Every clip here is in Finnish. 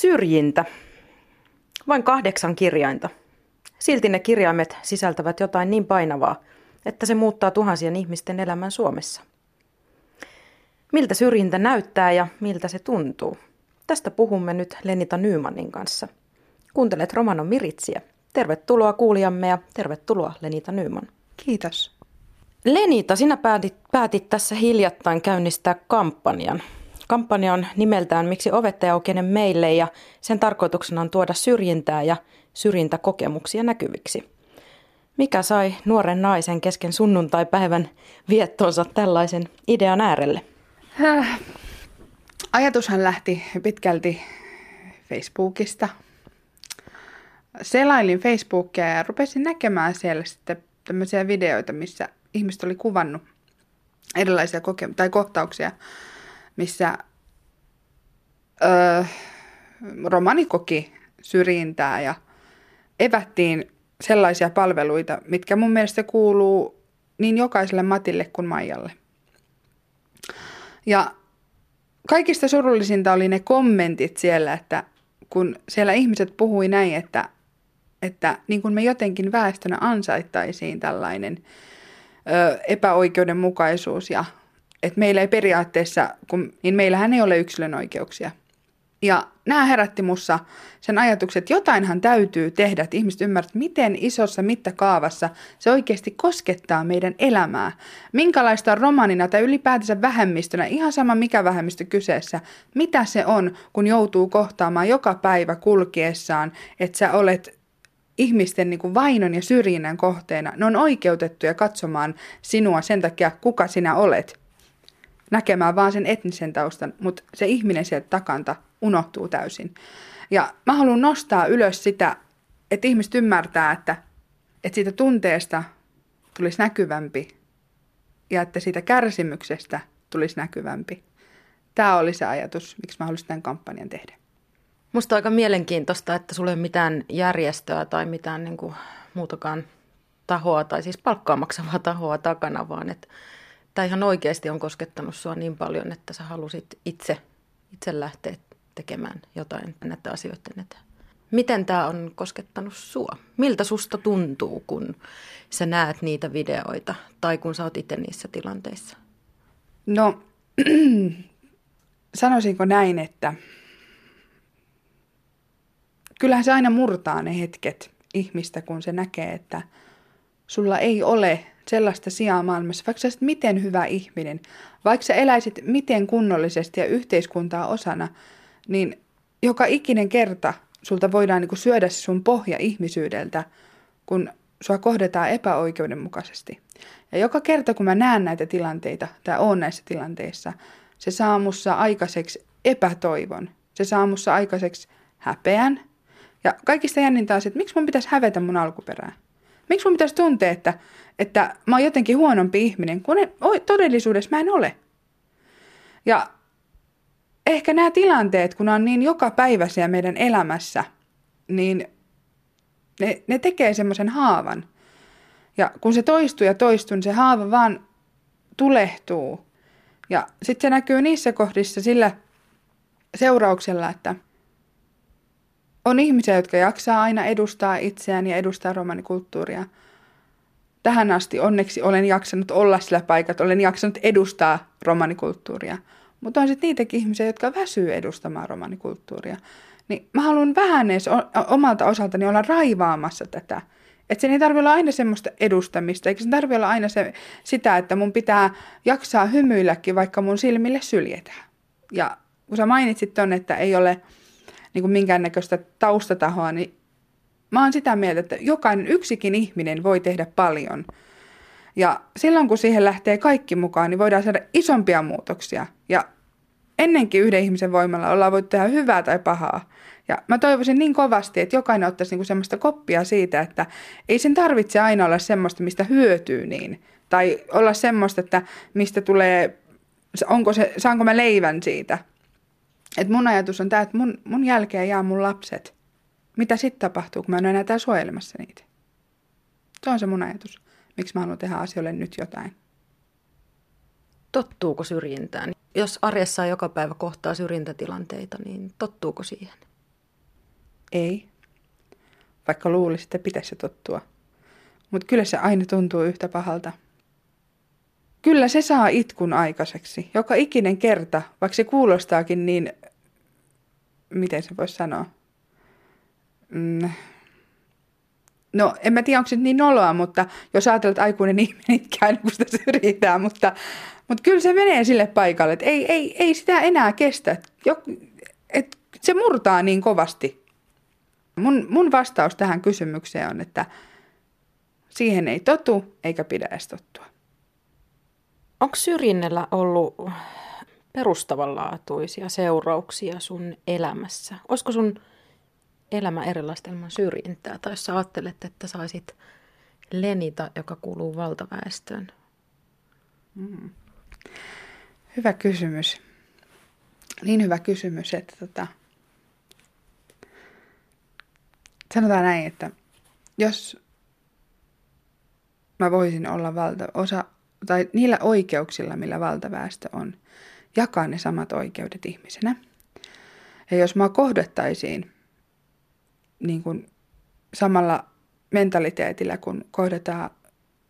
Syrjintä. Vain kahdeksan kirjainta. Silti ne kirjaimet sisältävät jotain niin painavaa, että se muuttaa tuhansien ihmisten elämän Suomessa. Miltä syrjintä näyttää ja miltä se tuntuu? Tästä puhumme nyt Lenita Nymanin kanssa. Kuuntelet Romano Miritsiä. Tervetuloa kuulijamme ja tervetuloa Lenita Nyman. Kiitos. Lenita, sinä päätit, päätit tässä hiljattain käynnistää kampanjan. Kampanja on nimeltään Miksi ovet ei meille ja sen tarkoituksena on tuoda syrjintää ja syrjintäkokemuksia näkyviksi. Mikä sai nuoren naisen kesken sunnuntai-päivän viettonsa tällaisen idean äärelle? Äh, ajatushan lähti pitkälti Facebookista. Selailin Facebookia ja rupesin näkemään siellä sitten tämmöisiä videoita, missä ihmiset oli kuvannut erilaisia koke- tai kohtauksia, missä öö, romani koki syrjintää ja evättiin sellaisia palveluita, mitkä mun mielestä kuuluu niin jokaiselle Matille kuin Maijalle. Ja kaikista surullisinta oli ne kommentit siellä, että kun siellä ihmiset puhui näin, että, että niin kuin me jotenkin väestönä ansaittaisiin tällainen ö, epäoikeudenmukaisuus ja että meillä ei periaatteessa, kun, niin meillähän ei ole yksilön oikeuksia – ja nämä herätti mussa sen ajatuksen, että jotainhan täytyy tehdä, että ihmiset ymmärtävät, miten isossa mittakaavassa se oikeasti koskettaa meidän elämää. Minkälaista on romanina tai ylipäätänsä vähemmistönä, ihan sama mikä vähemmistö kyseessä, mitä se on, kun joutuu kohtaamaan joka päivä kulkiessaan, että sä olet ihmisten niin kuin vainon ja syrjinnän kohteena. Ne on oikeutettuja katsomaan sinua sen takia, kuka sinä olet näkemään vaan sen etnisen taustan, mutta se ihminen sieltä takanta unohtuu täysin. Ja mä haluan nostaa ylös sitä, että ihmiset ymmärtää, että, että siitä tunteesta tulisi näkyvämpi ja että siitä kärsimyksestä tulisi näkyvämpi. Tämä oli se ajatus, miksi mä haluaisin tämän kampanjan tehdä. Musta aika mielenkiintoista, että sulla ei ole mitään järjestöä tai mitään niin kuin muutakaan tahoa tai siis palkkaa maksavaa tahoa takana, vaan että tämä ihan oikeasti on koskettanut sua niin paljon, että sä halusit itse, itse lähteä tekemään jotain näitä asioiden eteen. Miten tämä on koskettanut sua? Miltä susta tuntuu, kun sä näet niitä videoita tai kun sä oot itse niissä tilanteissa? No, sanoisinko näin, että kyllähän se aina murtaa ne hetket ihmistä, kun se näkee, että sulla ei ole sellaista sijaa maailmassa, vaikka sä miten hyvä ihminen, vaikka sä eläisit miten kunnollisesti ja yhteiskuntaa osana, niin joka ikinen kerta sulta voidaan niin kuin syödä se sun pohja ihmisyydeltä, kun sua kohdetaan epäoikeudenmukaisesti. Ja joka kerta, kun mä näen näitä tilanteita tai oon näissä tilanteissa, se saa mussa aikaiseksi epätoivon. Se saa mussa aikaiseksi häpeän. Ja kaikista jännintä on se, että miksi mun pitäisi hävetä mun alkuperää? Miksi mun pitäisi tuntea, että, että mä oon jotenkin huonompi ihminen, kun en, todellisuudessa mä en ole. Ja ehkä nämä tilanteet, kun on niin joka päiväisiä meidän elämässä, niin ne, ne tekee semmoisen haavan. Ja kun se toistuu ja toistuu, niin se haava vaan tulehtuu. Ja sitten se näkyy niissä kohdissa sillä seurauksella, että on ihmisiä, jotka jaksaa aina edustaa itseään ja edustaa romanikulttuuria. Tähän asti onneksi olen jaksanut olla sillä paikat, olen jaksanut edustaa romanikulttuuria – mutta on sitten niitäkin ihmisiä, jotka väsyy edustamaan romanikulttuuria. Niin mä haluan vähän edes omalta osaltani olla raivaamassa tätä. Että sen ei tarvitse olla aina semmoista edustamista, eikä se tarvitse olla aina se, sitä, että mun pitää jaksaa hymyilläkin, vaikka mun silmille syljetään. Ja kun sä mainitsit ton, että ei ole niin kuin minkäännäköistä taustatahoa, niin mä oon sitä mieltä, että jokainen yksikin ihminen voi tehdä paljon. Ja silloin kun siihen lähtee kaikki mukaan, niin voidaan saada isompia muutoksia. Ja ennenkin yhden ihmisen voimalla ollaan voitu tehdä hyvää tai pahaa. Ja mä toivoisin niin kovasti, että jokainen ottaisi niinku semmoista koppia siitä, että ei sen tarvitse aina olla semmoista, mistä hyötyy niin. Tai olla semmoista, että mistä tulee, onko se, saanko mä leivän siitä. Et mun ajatus on tämä, että mun, mun jälkeen jää mun lapset. Mitä sitten tapahtuu, kun mä en ole enää täällä suojelemassa niitä? Se on se mun ajatus. Miksi mä haluan tehdä asioille nyt jotain. Tottuuko syrjintään? Jos arjessa joka päivä kohtaa syrjintätilanteita, niin tottuuko siihen? Ei. Vaikka luulisi, että pitäisi tottua. Mutta kyllä se aina tuntuu yhtä pahalta. Kyllä se saa itkun aikaiseksi. Joka ikinen kerta, vaikka se kuulostaakin niin, miten se voisi sanoa, mm, No, en mä tiedä, onko se niin noloa, mutta jos ajatellaan, että aikuinen ihminen itkää, niin kun sitä syrjitään, mutta, mutta kyllä se menee sille paikalle, että ei, ei, ei sitä enää kestä. Jok, et se murtaa niin kovasti. Mun, mun vastaus tähän kysymykseen on, että siihen ei totu eikä pidä edes tottua. Onko syrjinnällä ollut perustavanlaatuisia seurauksia sun elämässä? Olisiko sun elämä erilaista ilman syrjintää? Tai jos sä ajattelet, että saisit lenita, joka kuuluu valtaväestöön? Mm. Hyvä kysymys. Niin hyvä kysymys, että tota, sanotaan näin, että jos mä voisin olla valta, osa, tai niillä oikeuksilla, millä valtaväestö on, jakaa ne samat oikeudet ihmisenä. Ja jos mä kohdettaisiin niin kuin samalla mentaliteetillä, kun kohdataan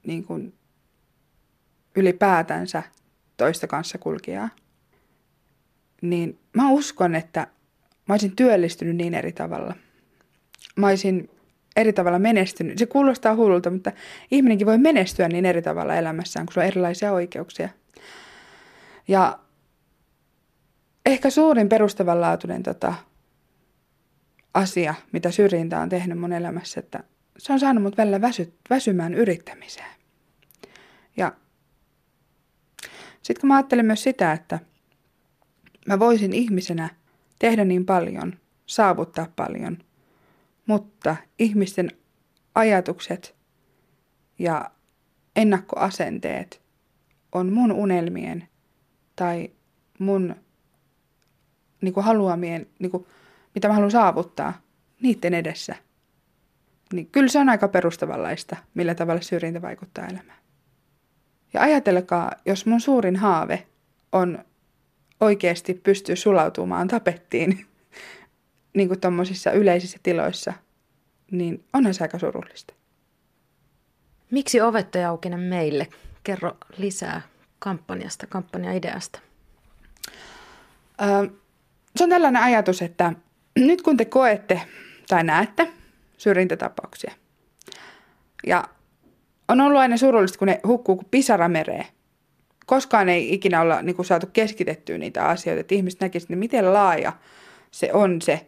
niin kuin ylipäätänsä toista kanssa kulkijaa, niin mä uskon, että mä olisin työllistynyt niin eri tavalla. Mä olisin eri tavalla menestynyt. Se kuulostaa hullulta, mutta ihminenkin voi menestyä niin eri tavalla elämässään, kun se on erilaisia oikeuksia. Ja ehkä suurin perustavanlaatuinen tota, asia, mitä syrjintä on tehnyt mun elämässä, että se on saanut mut välillä väsy, väsymään yrittämiseen. Ja sitten kun mä ajattelen myös sitä, että mä voisin ihmisenä tehdä niin paljon, saavuttaa paljon, mutta ihmisten ajatukset ja ennakkoasenteet on mun unelmien tai mun niin kuin haluamien, niin kuin, mitä mä haluan saavuttaa, niiden edessä. Niin kyllä se on aika perustavanlaista, millä tavalla syrjintä vaikuttaa elämään. Ja ajatelkaa, jos mun suurin haave on oikeasti pystyä sulautumaan tapettiin niin kuin tuommoisissa yleisissä tiloissa, niin onhan se aika surullista. Miksi ovettajaukinen meille? Kerro lisää kampanjasta, kampanjaideasta. Öö, se on tällainen ajatus, että nyt kun te koette tai näette syrjintätapauksia, ja on ollut aina surullista, kun ne hukkuu kuin pisara mereen. Koskaan ei ikinä olla niin kuin, saatu keskitettyä niitä asioita, että ihmiset näkisivät, että miten laaja se on se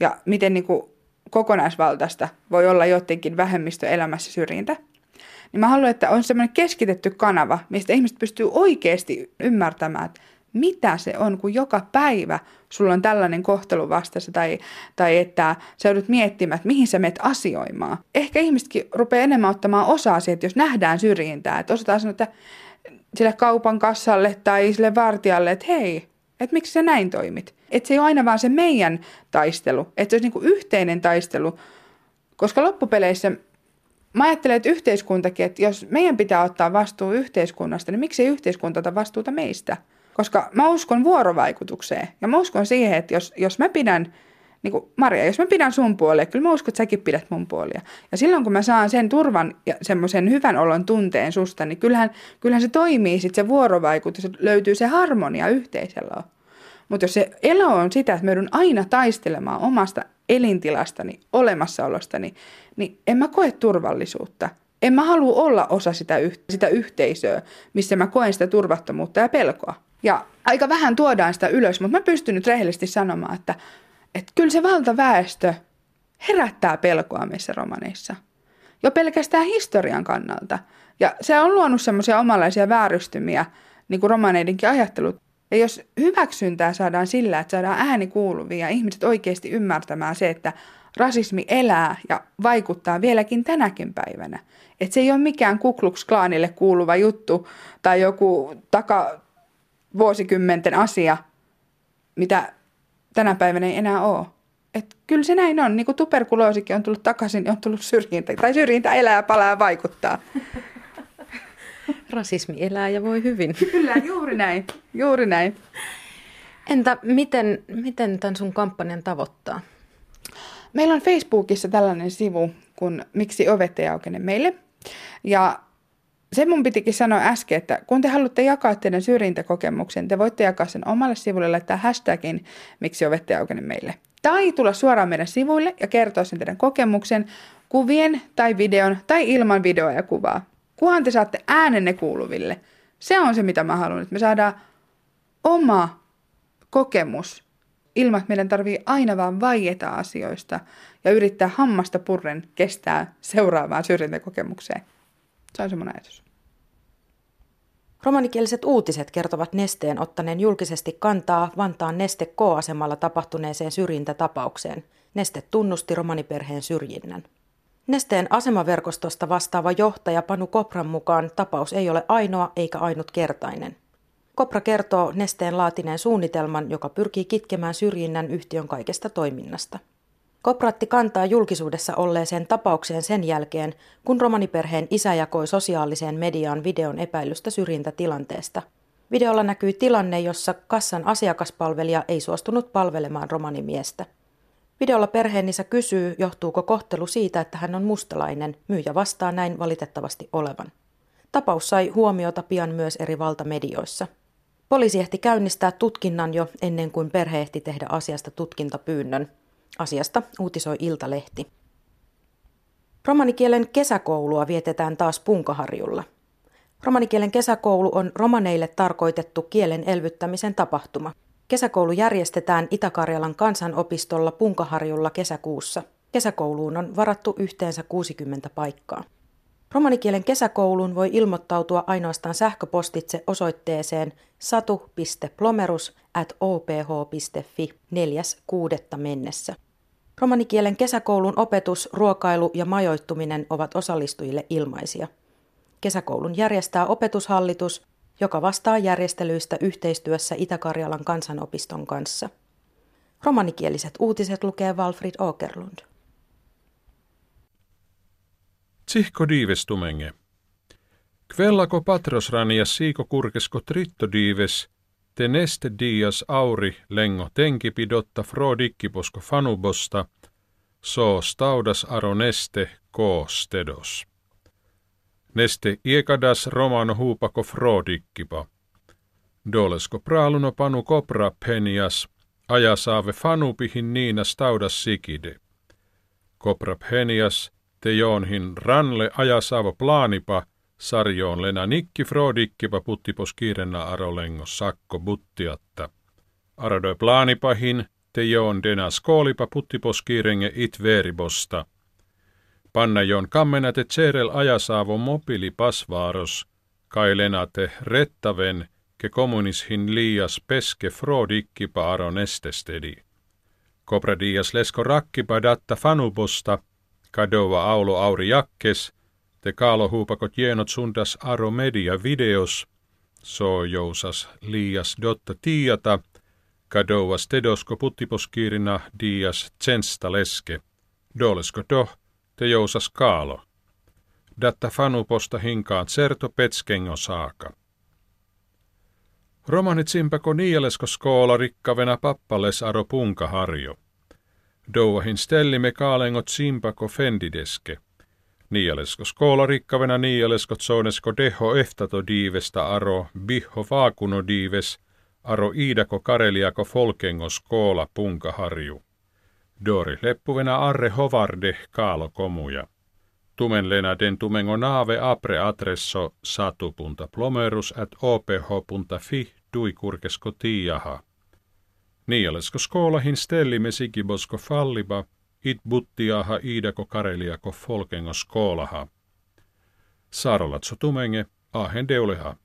ja miten niin kuin, kokonaisvaltaista voi olla jotenkin vähemmistöelämässä syrjintä. Niin mä haluan, että on semmoinen keskitetty kanava, mistä ihmiset pystyy oikeasti ymmärtämään, että mitä se on, kun joka päivä sulla on tällainen kohtelu vastassa tai, tai että sä joudut miettimään, että mihin sä menet asioimaan. Ehkä ihmisetkin rupeaa enemmän ottamaan osaa siitä, jos nähdään syrjintää, että osataan sanoa, että sille kaupan kassalle tai sille vartijalle, että hei, että miksi sä näin toimit. Että se ei ole aina vaan se meidän taistelu, että se olisi niin yhteinen taistelu, koska loppupeleissä mä ajattelen, että yhteiskuntakin, että jos meidän pitää ottaa vastuu yhteiskunnasta, niin miksi ei yhteiskunta ota vastuuta meistä? Koska mä uskon vuorovaikutukseen ja mä uskon siihen, että jos, jos mä pidän, niin kuin Maria, jos mä pidän sun puolia, kyllä mä uskon, että säkin pidät mun puolia. Ja silloin kun mä saan sen turvan ja semmoisen hyvän olon tunteen susta, niin kyllähän, kyllähän se toimii sitten se vuorovaikutus, löytyy se harmonia yhteisellä. Mutta jos se elo on sitä, että mä joudun aina taistelemaan omasta elintilastani, olemassaolostani, niin en mä koe turvallisuutta. En mä halua olla osa sitä, sitä yhteisöä, missä mä koen sitä turvattomuutta ja pelkoa. Ja aika vähän tuodaan sitä ylös, mutta mä pystyn nyt rehellisesti sanomaan, että, että kyllä se valtaväestö herättää pelkoa meissä romaneissa. Jo pelkästään historian kannalta. Ja se on luonut semmoisia omanlaisia väärystymiä, niin kuin romaneidenkin ajattelut. Ja jos hyväksyntää saadaan sillä, että saadaan ääni kuuluvia ja ihmiset oikeasti ymmärtämään se, että rasismi elää ja vaikuttaa vieläkin tänäkin päivänä. Että se ei ole mikään kukluks klaanille kuuluva juttu tai joku taka, vuosikymmenten asia, mitä tänä päivänä ei enää ole. Et kyllä se näin on. Niin kuin tuberkuloosikin on tullut takaisin, niin on tullut syrjintä. Tai syrjintä elää, palaa vaikuttaa. Rasismi elää ja voi hyvin. Kyllä, juuri näin. Juuri näin. Entä miten, miten tämän sun kampanjan tavoittaa? Meillä on Facebookissa tällainen sivu, kun Miksi ovet ei aukene meille. Ja se mun pitikin sanoa äsken, että kun te haluatte jakaa teidän syrjintäkokemuksen, te voitte jakaa sen omalle sivulle, laittaa hashtagin, miksi ovette aukene meille. Tai tulla suoraan meidän sivuille ja kertoa sen teidän kokemuksen kuvien tai videon tai ilman videoa ja kuvaa. Kuhan te saatte äänenne kuuluville. Se on se, mitä mä haluan, että me saadaan oma kokemus ilman, että meidän tarvii aina vaan vaieta asioista ja yrittää hammasta purren kestää seuraavaan syrjintäkokemukseen. Se on se mun ajatus. Romanikieliset uutiset kertovat Nesteen ottaneen julkisesti kantaa Vantaan Neste K-asemalla tapahtuneeseen syrjintätapaukseen. Neste tunnusti romaniperheen syrjinnän. Nesteen asemaverkostosta vastaava johtaja Panu Kopran mukaan tapaus ei ole ainoa eikä ainutkertainen. Kopra kertoo Nesteen laatineen suunnitelman, joka pyrkii kitkemään syrjinnän yhtiön kaikesta toiminnasta. Kopratti kantaa julkisuudessa olleeseen tapaukseen sen jälkeen, kun romaniperheen isä jakoi sosiaaliseen mediaan videon epäilystä syrjintätilanteesta. Videolla näkyy tilanne, jossa kassan asiakaspalvelija ei suostunut palvelemaan romanimiestä. Videolla perheenisä kysyy, johtuuko kohtelu siitä, että hän on mustalainen. Myyjä vastaa näin valitettavasti olevan. Tapaus sai huomiota pian myös eri valtamedioissa. Poliisi ehti käynnistää tutkinnan jo ennen kuin perhe ehti tehdä asiasta tutkintapyynnön. Asiasta uutisoi Iltalehti. Romanikielen kesäkoulua vietetään taas Punkaharjulla. Romanikielen kesäkoulu on romaneille tarkoitettu kielen elvyttämisen tapahtuma. Kesäkoulu järjestetään Itä-Karjalan kansanopistolla Punkaharjulla kesäkuussa. Kesäkouluun on varattu yhteensä 60 paikkaa. Romanikielen kesäkouluun voi ilmoittautua ainoastaan sähköpostitse osoitteeseen satu.plomerus at oph.fi 4.6. mennessä. Romanikielen kesäkoulun opetus, ruokailu ja majoittuminen ovat osallistujille ilmaisia. Kesäkoulun järjestää opetushallitus, joka vastaa järjestelyistä yhteistyössä Itä-Karjalan kansanopiston kanssa. Romanikieliset uutiset lukee Walfrid Åkerlund. Tsihko diivestumenge. Kvellako patrosranias siiko kurkesko tritto diives, te neste dias auri lengo tenkipidotta frodikkiposko fanubosta, so staudas aro neste ko stedos. Neste iekadas romano huupako frodikkipa. Dolesko praaluno panu kopra penias, aja saave fanupihin niina staudas sikide. Kopra penias, te joonhin ranle aja saava plaanipa, sarjoon lena nikki frodikkipa puttipos kiirenna arolengo sakko buttiatta. Aradoi plaanipahin, te joon dena skoolipa puttipos kiirenge it veribosta. Panna joon kammenate tserel ajasaavo mobili pasvaaros, kai lenate rettaven, ke kommunishin liias peske frodikkipa aron estestedi. Kopradias lesko rakkipa datta fanubosta, kadova aulo auri jakkes, te kaalo huupakot jienot sundas aro media videos, so jousas liias dotta tiata, kadovas tedosko puttiposkiirina dias tsensta leske, dolesko doh, te jousas kaalo. Datta fanuposta hinkaan certo petskengo saaka. Romanit simpako niialesko skoola rikkavena pappales aro punkaharjo. Douahin stellime kaalengot simpako fendideske. Niialesko skoola rikkavena niialesko tsonesko deho eftato diivesta aro biho vaakuno diives aro iidako kareliako folkengo skoola punkaharju. Dori leppuvena arre hovarde kaalo komuja. Tumen lena den tumengo naave apre adresso satu.plomerus plomerus at oph.fi dui kurkesko tiaha. Nialesko skoolahin stellime sikibosko falliba, it buttiaha iidako kareliako folkengo skoolaha. Sarolatso tumenge, ahen deuleha.